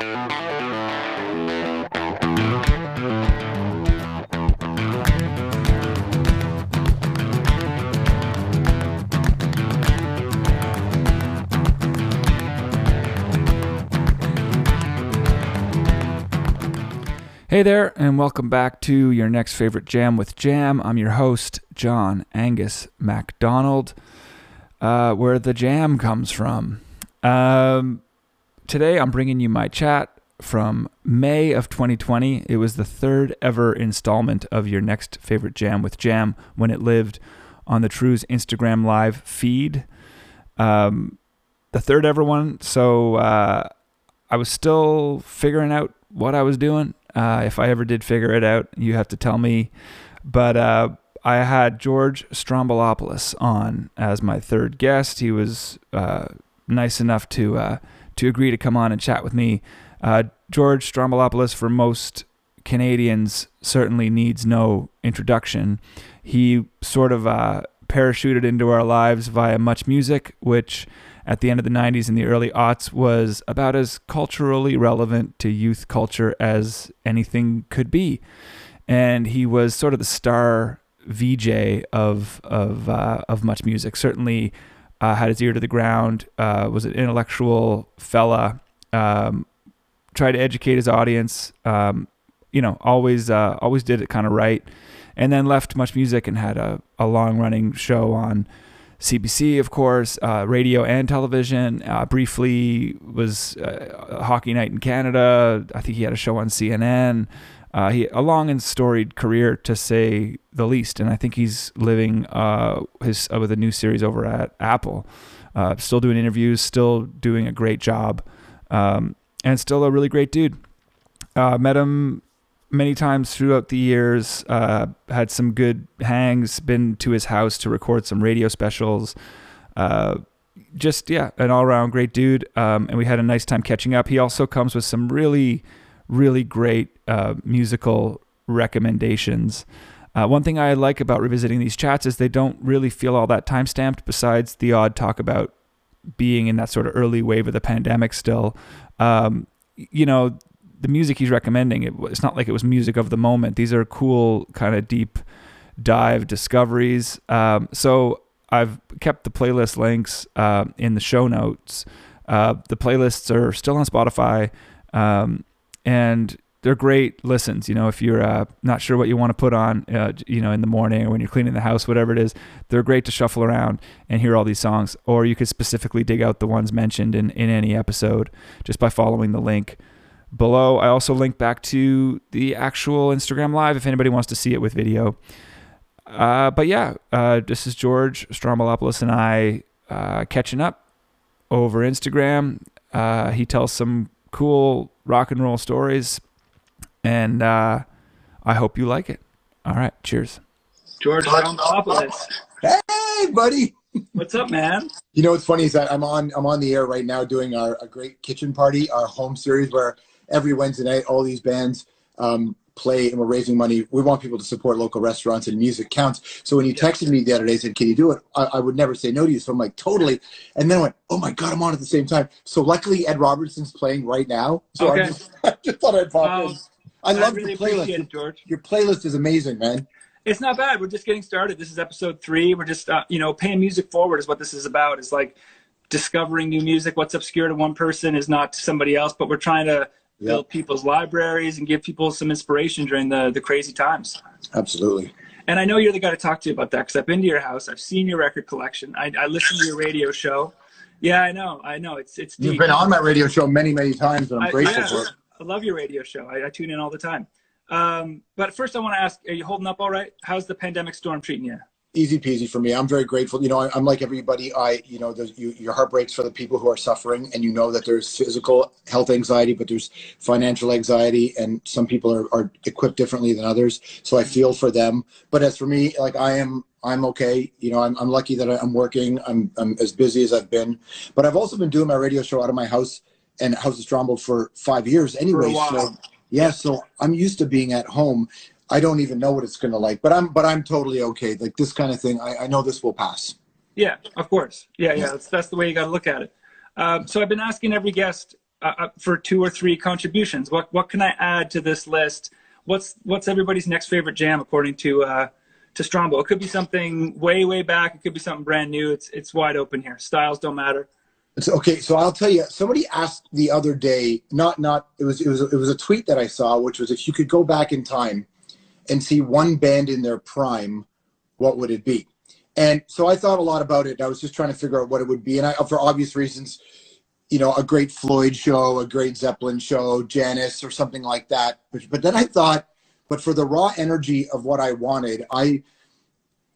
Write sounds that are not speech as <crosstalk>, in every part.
Hey there, and welcome back to your next favorite Jam with Jam. I'm your host, John Angus MacDonald, uh, where the jam comes from. Um, today, I'm bringing you my chat from May of 2020. It was the third ever installment of your next favorite Jam with Jam when it lived on the Trews' Instagram Live feed. Um, the third ever one, so uh, I was still figuring out what I was doing uh, if I ever did figure it out, you have to tell me. But uh, I had George Stroumboulopoulos on as my third guest. He was uh, nice enough to uh, to agree to come on and chat with me. Uh, George Stroumboulopoulos, for most Canadians, certainly needs no introduction. He sort of uh, parachuted into our lives via Much Music, which at the end of the 90s and the early aughts was about as culturally relevant to youth culture as anything could be. And he was sort of the star VJ of of uh, of much music. Certainly uh, had his ear to the ground. Uh, was an intellectual fella. Um, tried to educate his audience. Um, you know, always uh, always did it kind of right. And then left much music and had a, a long running show on CBC, of course, uh, radio and television. Uh, briefly was uh, Hockey Night in Canada. I think he had a show on CNN. Uh, he a long and storied career to say the least, and I think he's living uh, his uh, with a new series over at Apple. still doing interviews, still doing a great job, um, and still a really great dude. met him many times throughout the years. Uh, had some good hangs. Been to his house to record some radio specials. Uh, just yeah, an all-around great dude. Um, and we had a nice time catching up. He also comes with some really, really great uh, musical recommendations. Uh, one thing I like about revisiting these chats is they don't really feel all that time stamped. Besides the odd talk about being in that sort of early wave of the pandemic still. Um, you know, the music he's recommending, it, it's not like it was music of the moment. These are cool, kind of deep dive discoveries. Um, so I've kept the playlist links uh, in the show notes. Uh, the playlists are still on Spotify, um, and they're great listens. You know, if you're uh, not sure what you want to put on, uh, you know, in the morning or when you're cleaning the house, whatever it is, they're great to shuffle around and hear all these songs. Or you could specifically dig out the ones mentioned in, in any episode just by following the link below. I also link back to the actual Instagram live if anybody wants to see it with video. Uh, but yeah, uh, this is George Stroumboulopoulos and I uh, catching up over Instagram. Uh, he tells some cool rock and roll stories, and uh, I hope you like it. All right, cheers. George Stroumboulopoulos. Hey, buddy. What's up, man? You know what's funny is that I'm on I'm on the air right now doing our a great kitchen party, our home series where every Wednesday night, all these bands um, play and we're raising money. We want people to support local restaurants and music counts. So when you texted me the other day, and said, "Can you do it?" I, I, would never say no to you. So I'm like, totally. And then I went, "Oh my god, I'm on at the same time." So luckily, Ed Robertson's playing right now. So okay. I, just, <laughs> I just thought I'd pop um, in. I love really your playlist, it, George. Your playlist is amazing, man. It's not bad. We're just getting started. This is episode three. We're just, uh, you know, paying music forward is what this is about. It's like discovering new music. What's obscure to one person is not to somebody else, but we're trying to yep. build people's libraries and give people some inspiration during the, the crazy times. Absolutely. And I know you're the guy to talk to about that because I've been to your house. I've seen your record collection. I, I listen to your radio show. Yeah, I know. I know. It's it's. Deep. You've been on my radio show many, many times, and I'm grateful yeah, for it. I love your radio show. I, I tune in all the time. Um, but first, I want to ask: Are you holding up all right? How's the pandemic storm treating you? Easy peasy for me. I'm very grateful. You know, I, am like everybody. I, you know, you, your heart breaks for the people who are suffering, and you know that there's physical health anxiety, but there's financial anxiety, and some people are, are equipped differently than others. So I feel for them. But as for me, like I am, I'm okay. You know, I'm, I'm lucky that I'm working. I'm, I'm as busy as I've been, but I've also been doing my radio show out of my house and House of Strombo for five years anyway. So yeah, so I'm used to being at home. I don't even know what it's going to like, but I'm but I'm totally okay. Like this kind of thing, I, I know this will pass. Yeah, of course. Yeah, yeah. That's that's the way you got to look at it. Um, so I've been asking every guest uh, uh, for two or three contributions. What what can I add to this list? What's what's everybody's next favorite jam according to uh, to Strombo? It could be something way way back. It could be something brand new. It's it's wide open here. Styles don't matter. It's okay. So I'll tell you. Somebody asked the other day. Not not. It was it was it was a tweet that I saw, which was if you could go back in time and see one band in their prime, what would it be? And so I thought a lot about it. I was just trying to figure out what it would be, and I, for obvious reasons, you know, a great Floyd show, a great Zeppelin show, Janis, or something like that. But, but then I thought, but for the raw energy of what I wanted, I,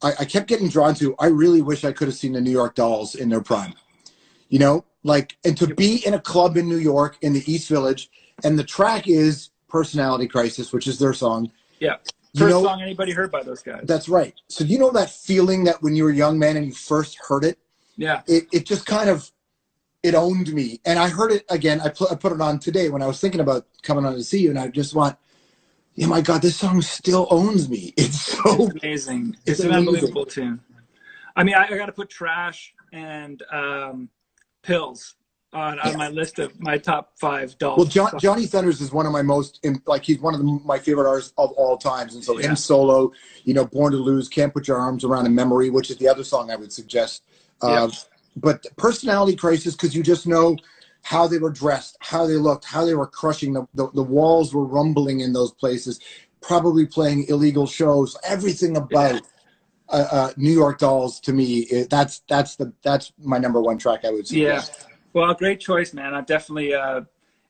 I, I kept getting drawn to. I really wish I could have seen the New York Dolls in their prime. You know, like, and to be in a club in New York in the East Village, and the track is "Personality Crisis," which is their song. Yeah. First know, song anybody heard by those guys. That's right. So you know that feeling that when you were a young man and you first heard it, yeah, it, it just kind of it owned me. And I heard it again. I put I put it on today when I was thinking about coming on to see you, and I just want, yeah, my god, this song still owns me. <laughs> It's so it's amazing. It's, it's an amazing. unbelievable tune. I mean, I, I got to put trash and um, pills on, on my list of my top five dolls. Well, John, Johnny Thunders is one of my most like he's one of the, my favorite artists of all times, and so yeah. him solo, you know, Born to Lose, Can't Put Your Arms Around a Memory, which is the other song I would suggest. Uh, But personality crisis because you just know how they were dressed, how they looked, how they were crushing the, the, the walls were rumbling in those places, probably playing illegal shows. Everything about. Yeah. Uh, uh, New York Dolls to me, it, that's that's the that's my number one track. I would say. Yeah, well, great choice, man. I'm definitely. Uh,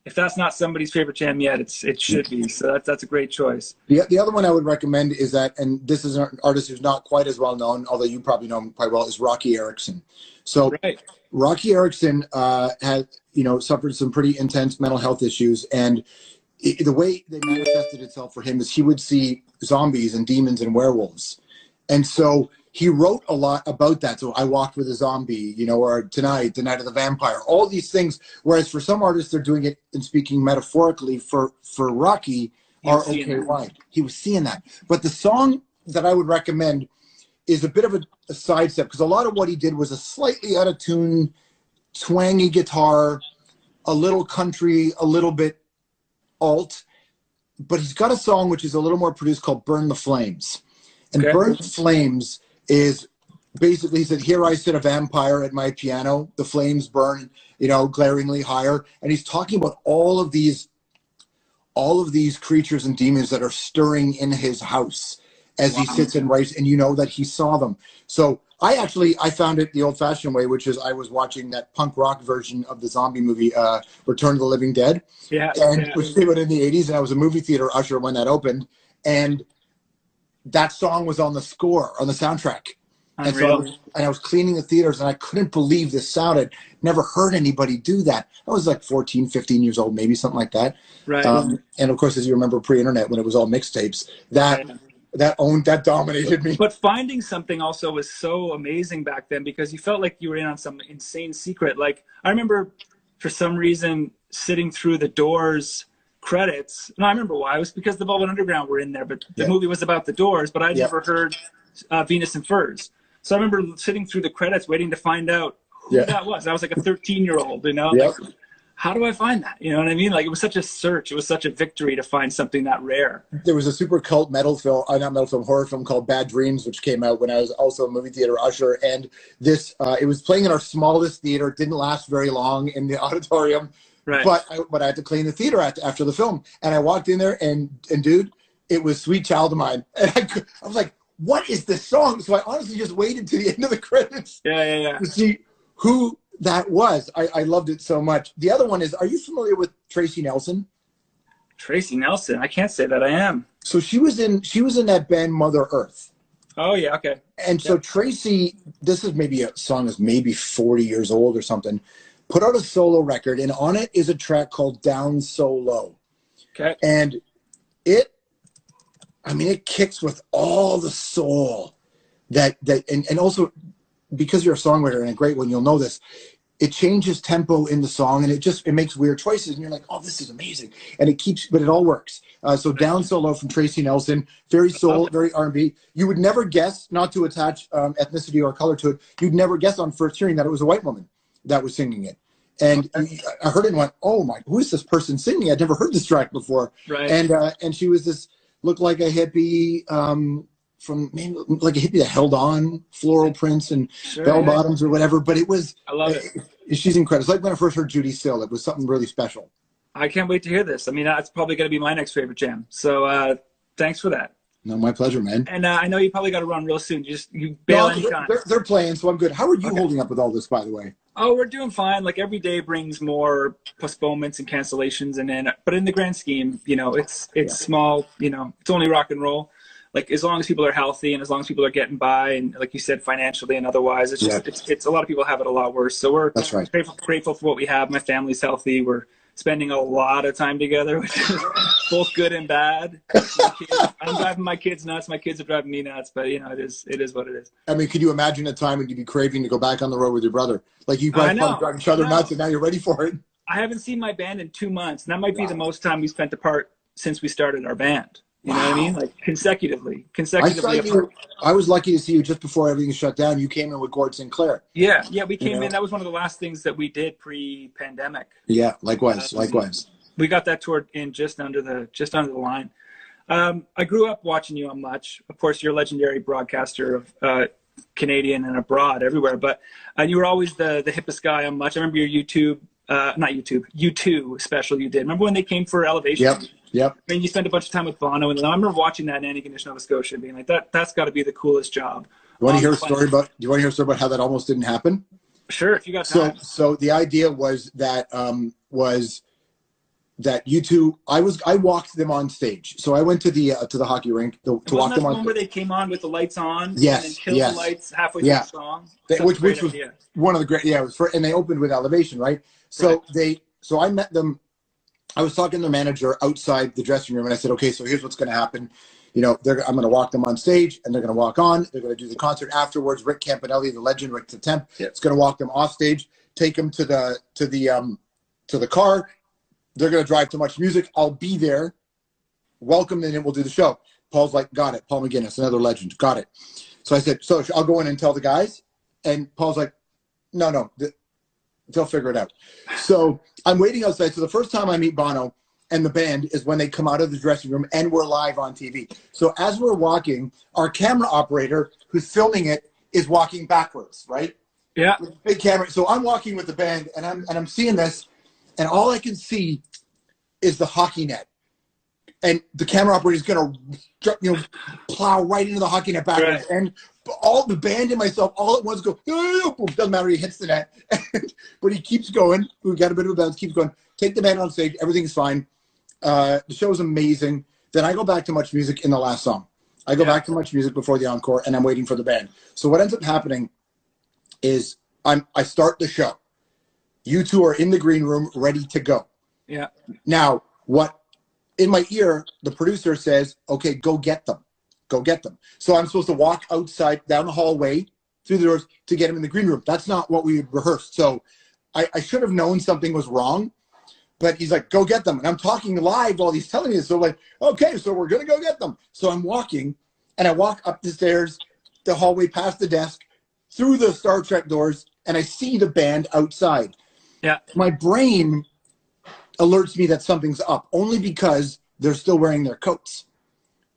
if that's not somebody's favorite jam yet, it's it should be. So that's that's a great choice. The the other one I would recommend is that, and this is an artist who's not quite as well known, although you probably know him quite well, is Roky Erickson. So right. Roky Erickson uh, had you know suffered some pretty intense mental health issues, and it, the way they manifested itself for him is he would see zombies and demons and werewolves, and so he wrote a lot about that. So I walked with a zombie, you know, or tonight, the night of the vampire, all these things. Whereas for some artists, they're doing it and speaking metaphorically. For for Roky, are okay, right? He was seeing that. But the song that I would recommend is a bit of a, a sidestep because a lot of what he did was a slightly out of tune, twangy guitar, a little country, a little bit alt. But he's got a song which is a little more produced called "Burn the Flames." And okay. "Burn the Flames" is basically he said, Here I sit a vampire at my piano, the flames burn, you know, glaringly higher. And he's talking about all of these all of these creatures and demons that are stirring in his house as wow. he sits and writes, and you know that he saw them. So I actually I found it the old fashioned way, which is I was watching that punk rock version of the zombie movie uh, Return of the Living Dead. Yeah. And yeah. which came out in the eighties and I was a movie theater usher when that opened. And that song was on the score on the soundtrack. And so I was, and I was cleaning the theaters and I couldn't believe this sounded. Never heard anybody do that. I was like 14, 15 years old, maybe something like that. Right. Um, and of course, as you remember, pre-internet when it was all mixtapes, that right. that owned that dominated me. But finding something also was so amazing back then because you felt like you were in on some insane secret. Like I remember, for some reason, sitting through the Doors credits. No, I remember why. It was because the Velvet Underground were in there, but the yeah. movie was about the Doors. But I'd yeah. never heard uh, Venus in Furs. So I remember sitting through the credits, waiting to find out who yeah. that was. I was like a 13 year old, you know. Yep. Like, how do I find that? You know what I mean? Like it was such a search. It was such a victory to find something that rare. There was a super cult metal film, uh, not metal film, horror film called Bad Dreams, which came out when I was also a movie theater usher. And this, uh, it was playing in our smallest theater. It didn't last very long in the <laughs> auditorium. Right. But I, but I had to clean the theater after, after the film, and I walked in there, and and dude, it was "Sweet Child of Mine," and I, I was like, "What is this song?" So I honestly just waited to the <laughs> end of the credits. Yeah, yeah, yeah. To see who that was. I, I loved it so much. The other one is, are you familiar with Tracy Nelson? Tracy Nelson. I can't say that I am. So she was in she was in that band Mother Earth. Oh yeah, okay. And so Tracy, this is maybe a song is maybe 40 years old or something put out a solo record, and on it is a track called Down So Low. Okay. And it, I mean, it kicks with all the soul that, that and, and also because you're a songwriter and a great one, you'll know this. It changes tempo in the song and it just it makes weird choices and you're like, oh, this is amazing. And it keeps, but it all works. Uh, so Down So Low from Tracy Nelson, very soul, very R&B. You would never guess, not to attach um, ethnicity or color to it, you'd never guess on first hearing that it was a white woman that was singing it. And I heard it and went, "Oh my, who is this person singing? I'd never heard this track before." Right. And uh, and she was this looked like a hippie um, from maybe like a hippie that held on floral prints and Sure, bell yeah. bottoms or whatever. But it was I love it. she's incredible. It's like when I first heard Judee Sill. It was something really special. I can't wait to hear this. I mean, that's probably going to be my next favorite jam. So uh, thanks for that. No, my pleasure, man. And uh, I know you probably got to run real soon. You just you bail they're, they're, they're playing, so I'm good. How are you Okay. holding up with all this, by the way? Oh, we're doing fine. Like every day brings more postponements and cancellations, and then but in the grand scheme, you know, it's it's Yeah. small. You know, it's only rock and roll. Like as long as people are healthy and as long as people are getting by, and like you said, financially and otherwise, it's just Yeah. it's, it's a lot of people have it a lot worse. So we're That's right. grateful, grateful for what we have. My family's healthy. We're spending a lot of time together, which is <laughs> both good and bad. Kids, I'm driving my kids nuts. My kids are driving me nuts. But you know, it is it is what it is. I mean, could you imagine a time when you'd be craving to go back on the road with your brother? Like you guys drive each other nuts, and now you're ready for it. I haven't seen my band in two months, and that might be Wow. the most time we spent apart since we started our band. You know what I mean? Like consecutively, consecutively. I you. I was lucky to see you just before everything shut down. You came in with Gord Sinclair. Yeah, yeah. We You came know? in. That was one of the last things that we did pre-pandemic. Yeah, likewise, Um, likewise. We got that tour in just under the just under the line. Um, I grew up watching you on Much. Of course, you're a legendary broadcaster of uh, Canadian and abroad, everywhere. But and you were always the the hippest guy on Much. I remember your YouTube, uh, not YouTube, U2 special you did. Remember when they came for Elevation? Yep, yep. I mean, you spend a bunch of time with Bono, and I remember watching that in Antigonish, Nova Scotia, and being like, "That that's got to be the coolest job." You want to hear a story about? Do you want to hear a story about how that almost didn't happen? Sure, if you got time. so so the idea was that um, was that U2. I was I walked them on stage. So I went to the uh, to the hockey rink to, to walk them the on. one where they came on with the lights on? Yes, And killed yes. the lights halfway Yeah. through the song. They- which- which was- idea. one of the great yeah it was for and they opened with elevation right so Right. they so i met them i was talking to the manager outside the dressing room and i said okay so here's what's going to happen. You know they're, i'm going to walk them on stage and they're going to walk on. They're going to do the concert afterwards. Rick campanelli the legend rick the temp Yeah. is going to walk them off stage take them to the to the um to the car. They're going to drive to much music. I'll be there. Welcome and then we'll do the show. Paul's like got it. Paul McGuinness another legend. Got it. So i said so i'll go in and tell the guys. And paul's like no, no, th- they'll figure it out. So I'm waiting outside. So the first time I meet Bono and the band is when they come out of the dressing room and we're live on TV. So as we're walking, our camera operator who's filming it is walking backwards, right? Yeah. Big camera. So I'm walking with the band and I'm and I'm seeing this, and all I can see is the hockey net. And the camera operator is gonna you know plow right into the hockey net backwards. And all the band and myself all at once go, boom, doesn't matter, he hits the net. <laughs> but he keeps going. We got a bit of a bounce, keeps going. Take the band on stage, everything's fine. Uh, the is amazing. Then I go back to much music in the last song. I go Yeah. back to much music before the encore, and I'm waiting for the band. So what ends up happening is I'm I start the show. U2 are in the green room, ready to go. Yeah. Now, what in my ear, the producer says, "Okay, go get them, go get them." So I'm supposed to walk outside down the hallway through the doors to get him in the green room. That's not what we rehearsed. So I, I should have known something was wrong. But he's like, "Go get them," and I'm talking live while he's telling me this. So like, okay, so we're gonna go get them. So I'm walking, and I walk up the stairs, the hallway, past the desk, through the Star Trek doors, and I see the band outside. Yeah. My brain alerts me that something's up only because they're still wearing their coats.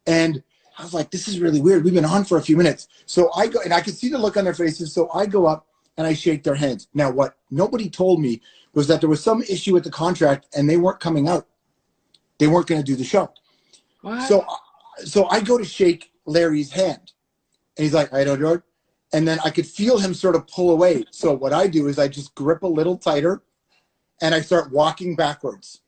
And I was like, this is really weird. We've been on for a few minutes. So I go, and I could see the look on their faces. So I go up and I shake their hands. Now, what nobody told me was that there was some issue with the contract and they weren't coming out. They weren't going to do the show. What? So, so I go to shake Larry's hand, and he's like, "I don't know." And then I could feel him sort of pull away. So what I do is I just grip a little tighter, and I start walking backwards,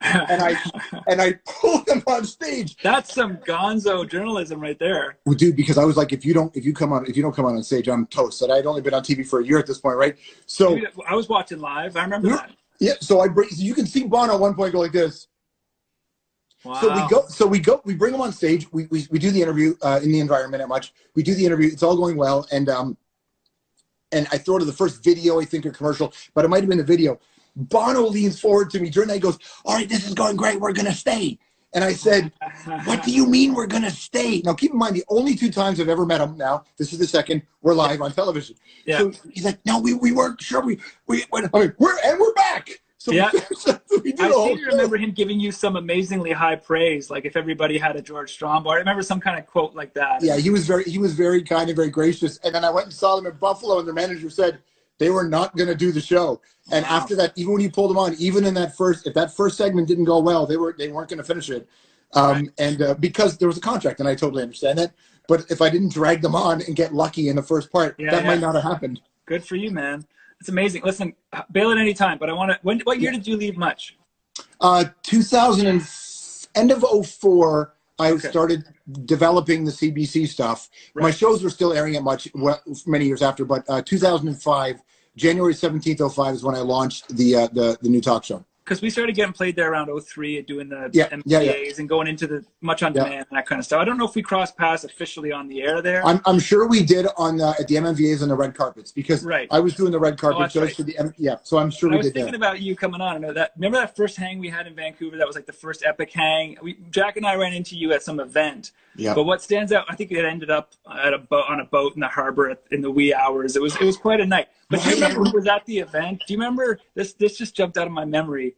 and I <laughs> and I pull them on stage. That's some gonzo journalism right there. Well, dude, because I was like, if you don't, if you come on, if you don't come on stage, I'm toast. And I'd only been on TV for a year at this point, right? So Dude, I was watching live. I remember that. yeah, so I bring. So you can see Bono at one point go like this. Wow. So we go. So we go. We bring him on stage. We we, we do the interview uh, in the environment at much. We do the interview. It's all going well, and um, and I throw to the first video I think or commercial, but it might have been the video. Bono leans forward to me during that. He goes, "All right, this is going great. We're gonna stay." And I said, What do you mean we're going to stay? Now, keep in mind, the only two times I've ever met him now, this is the second, we're live on television. Yeah. So he's like, No, we, we weren't sure. We, we, I mean, we're, and we're back. So Yeah. <laughs> we I seem to remember him giving you some amazingly high praise, like if everybody had a George Strombo. I remember some kind of quote like that. Yeah, he was very he was very kind and very gracious. And then I went and saw them in Buffalo, and their manager said they were not going to do the show. And Wow. after that, even when you pulled them on, even in that first, if that first segment didn't go well, they were they weren't going to finish it. Um, Right. And uh, because there was a contract, and I totally understand that. But if I didn't drag them on and get lucky in the first part, Yeah, that yeah. might not have happened. Good for you, man. It's amazing. Listen, bail at any time, but I want to. When? What year did you leave Much? Uh, 2000 and end of 04, I Okay. started developing the CBC stuff. My shows were still airing at much well, many years after, but uh, 2005, January 17th, 05 is when I launched the uh, the the new talk show. Because we started getting played there around 03 and doing the Yeah, yeah, yeah. and going into the Much on Yeah. Demand and that kind of stuff. I don't know if we crossed paths officially on the air there. I'm, I'm sure we did on uh, at the MMVAs on the red carpets because Right. I was doing the red carpet Oh, shows right. for the M- yeah. So I'm sure I we was did thinking that. about you coming on. I know that. Remember that first hang we had in Vancouver? That was like the first epic hang. We, Jack and I ran into you at some event. Yeah. But what stands out, I think it ended up at a boat on a boat in the harbor at, in the wee hours. It was it was quite a night. But do you remember who was at the event? Do you remember this? This just jumped out of my memory.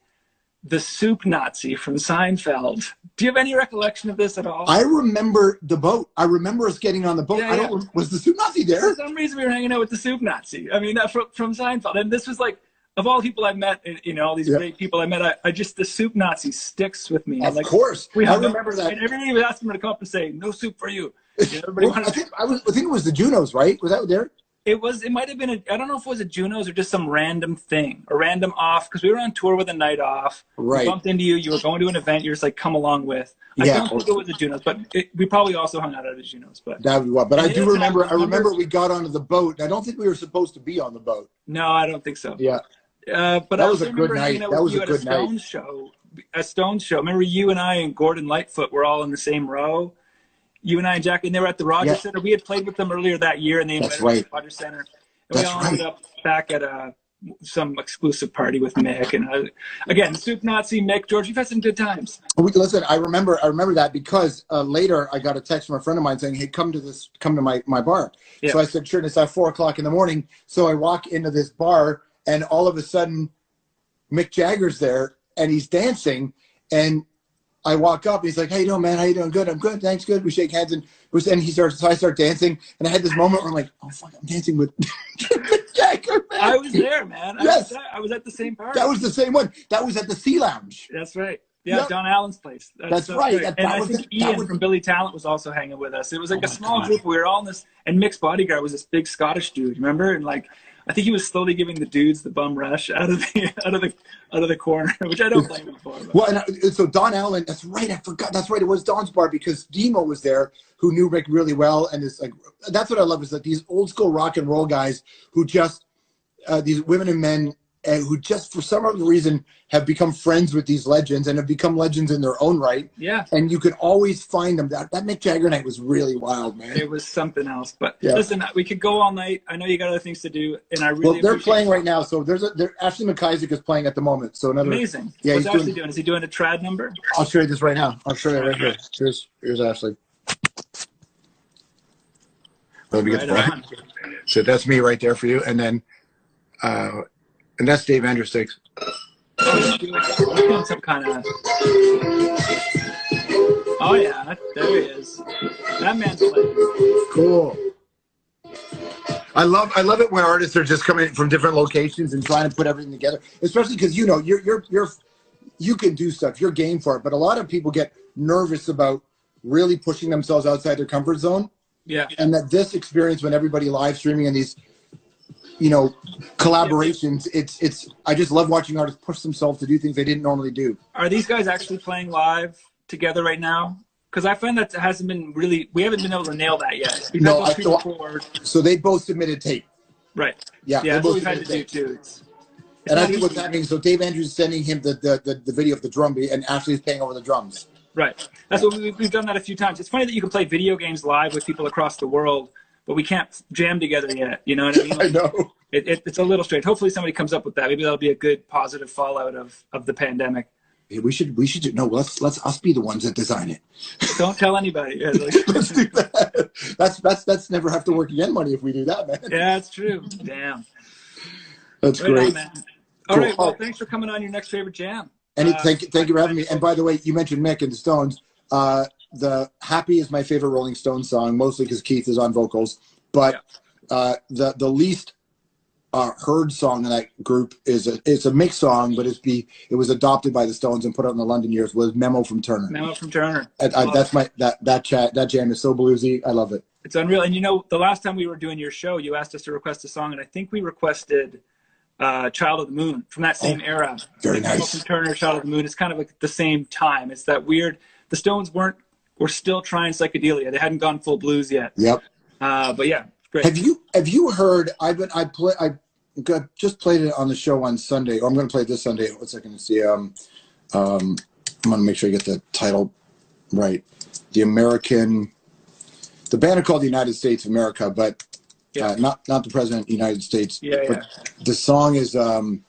The soup Nazi from Seinfeld. Do you have any recollection of this at all? I remember the boat. I remember us getting on the boat. Yeah, I don't. Was the soup Nazi there? For some reason, we were hanging out with the soup Nazi. I mean, uh, from, from Seinfeld. And this was like, of all people I met, you know, all these Yeah. great people I met, I, I just, the soup Nazi sticks with me. Of like, course, We I remember that. And everybody was asking me to come up and say, no soup for you. <laughs> You know, everybody Well, I think I was. I think it was the Junos, right? Was that there? It was, it might have been, a, I don't know if it was a Junos or just some random thing, a random off, because we were on tour with a night off. We Right. bumped into you. You were going to an event. You're just like, come along with. I Yeah. don't think it was a Junos, but it, we probably also hung out at a Junos. But That would be what. But I do remember. I remember we got onto the boat. I don't think we were supposed to be on the boat. no, I don't think so. Yeah. Uh, but That I was a good remember night. That was you a at good a night. Stones show. A Stones show. Remember you and I and Gordon Lightfoot were all in the same row. You and I and Jack, and they were at the Rogers Yeah. Center. We had played with them earlier that year, and they invited us to the Rogers Center. And That's we all ended up back at a some exclusive party with Mick. And uh, again, Soup Nazi, Mick, George, you've had some good times. We, listen, I remember. I remember that because uh, later I got a text from a friend of mine saying, "Hey, come to this. Come to my my bar." Yeah. So I said, "Sure." And it's at four o'clock in the morning. So I walk into this bar, and all of a sudden, Mick Jagger's there, and he's dancing, and I walk up. He's like, "Hey, you doing, man? How you doing? Good. I'm good. Thanks. Good." We shake hands, and was and he starts. So I start dancing, and I had this moment where I'm like, "Oh fuck, I'm dancing with <laughs> Jagger." I was there, man. I Yes. was. I was at the same party. That was the same one. That was at the Sea Lounge. That's right. Yeah, Yep. Don Allen's place. That's right. great. That- and that I was think Ian was from Billy Talent was also hanging with us. It was oh like Oh a small God. group. We were all in this, and Mick's bodyguard was this big Scottish dude. Remember? And like, I think he was slowly giving the dudes the bum rush out of the <laughs> out of the out of the corner, <laughs> which I don't blame him for. but- Well, and I, so Don Allen, that's right. I forgot. That's right. It was Don's bar because Demo was there, who knew Rick really well, and is like that's what I love is that these old school rock and roll guys who just uh, these women and men uh, who just for some other reason have become friends with these legends and have become legends in their own right. yeah, And you can always find them. That that Mick Jagger night was really wild, man. it was something else. But Yeah. listen, we could go all night. I know you got other things to do, and I really Well, they're playing it. right now. So there's a there, Ashley MacIsaac is playing at the moment. So another. Amazing. Yeah, What's he's Ashley doing- doing? Is he doing a trad number? I'll show you this right now. I'll show you right here. Here's here's Ashley. Let me get the Right volume. So that's me right there for you, and then, uh, and that's Dave Andrews He's doing, he's doing some kind of. Oh yeah, there he is. That man's playing. Cool. I love I love it when artists are just coming from different locations and trying to put everything together. Especially because you know you're you're you're you can do stuff. You're game for it. But a lot of people get nervous about really pushing themselves outside their comfort zone. Yeah. and that this experience when everybody live streaming and these you know collaborations it's it's i just love watching artists push themselves to do things they didn't normally do Are these guys actually playing live together right now? Because I find that hasn't been really. We haven't been able to nail that yet. We've No, I thought- so they both submitted tape Right. yeah, Yeah, they that's what we've had to submitted do tape. too. It's, it's and i think what's easy. happening so dave andrews is sending him the the, the, the video of the drum beat and ashley's playing over the drums Right. That's what we, we've done that a few times. It's funny that you can play video games live with people across the world, but we can't jam together yet. You know what I mean? <laughs> i know It, it, it's a little strange. Hopefully somebody comes up with that. Maybe that'll be a good positive fallout of, of the pandemic. we should we should do, no. Let's let's us be the ones that design it. <laughs> Don't tell anybody. Yeah, like- <laughs> let's do that. That's that's that's never have to work again money if we do that, man. yeah, it's true. Damn. That's Right on, great. man. All Cool. right. Well, thanks for coming on your next favorite jam. And Uh, thank thank you for having me. And by the way, you mentioned Mick and the Stones. Uh, the Happy is my favorite Rolling Stones song, mostly because Keith is on vocals. But uh, the the least uh, heard song in that group is a it's a mixed song, but it's be it was adopted by the Stones and put out in the London years was Memo from Turner. Memo from Turner. I, I, that's my that that chat that jam is so bluesy. I love it. It's unreal. And you know, the last time we were doing your show, you asked us to request a song, and I think we requested uh, "Child of the Moon" from that same era. Oh, very Like, nice. Hamilton Turner, "Child of the Moon." It's kind of like the same time. It's that weird. The Stones weren't were still trying psychedelia. They hadn't gone full blues yet. Yep. Uh, but yeah, great. Have you have you heard? I've been I play I got, just played it on the show on Sunday. Or I'm going to play it this Sunday. One second to see. Um, um, I'm going to make sure I get the title right. The American. The band are called the United States of America, but Yeah. uh, not not the President of the United States. Yeah, but The song is um,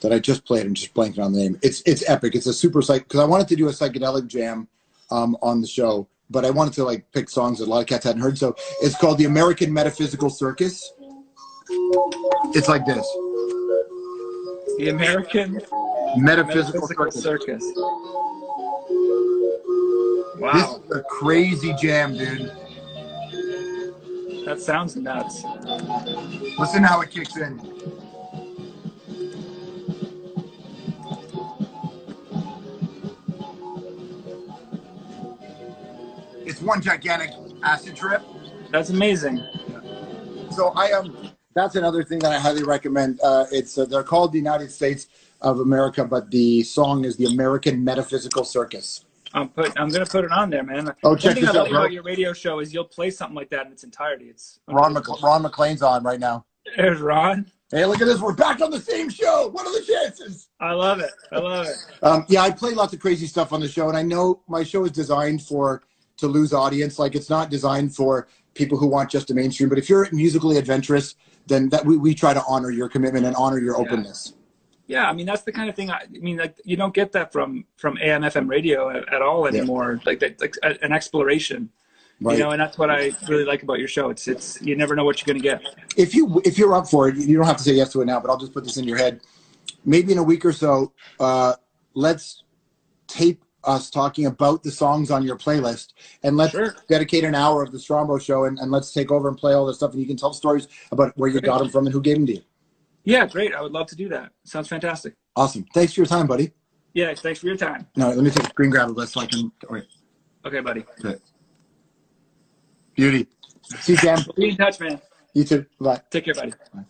that I just played. I'm just blanking on the name. It's it's epic. It's a super psych because I wanted to do a psychedelic jam um, on the show, but I wanted to like pick songs that a lot of cats hadn't heard. So it's called the American Metaphysical Circus. It's like this. the American Metaphysical, Metaphysical Circus. Circus. This Wow, is a crazy jam, dude. that sounds nuts. Listen how it kicks in. One gigantic acid trip. That's amazing. So I um, that's another thing that I highly recommend. Uh, it's uh, they're called the United States of America, but the song is the American Metaphysical Circus. I'm put. I'm gonna put it on there, man. Oh, One check thing I this like out, bro. about your radio show is you'll play something like that in its entirety. It's Ron, Mc- Ron MacLean's on right now. There's Ron. Hey, look at this. We're back on the same show. What are the chances? I love it. I love it. Um, yeah, I play lots of crazy stuff on the show, and I know my show is designed for to lose audience. Like it's not designed for people who want just a mainstream. But if you're musically adventurous, then that we, we try to honor your commitment and honor your openness. Yeah, I mean that's the kind of thing. I, I mean, like you don't get that from from AM FM radio at, at all anymore. Like that, like an exploration. Right. You know, and that's what I really like about your show. It's it's you never know what you're gonna get. if you if you're up for it, you don't have to say yes to it now. But I'll just put this in your head. Maybe in a week or so, uh, let's tape us talking about the songs on your playlist, and let's Sure. dedicate an hour of the Strombo show, and, and let's take over and play all this stuff, and you can tell stories about where you got them from and who gave them to you. Yeah, great. I would love to do that. Sounds fantastic. Awesome. Thanks for your time, buddy. Yeah, thanks for your time. No, let me take a screen grab of this so I can. oh, Wait, Okay, buddy. okay. Beauty. See you, Cam. Be in touch, man. You too. Bye. Take care, buddy. Bye.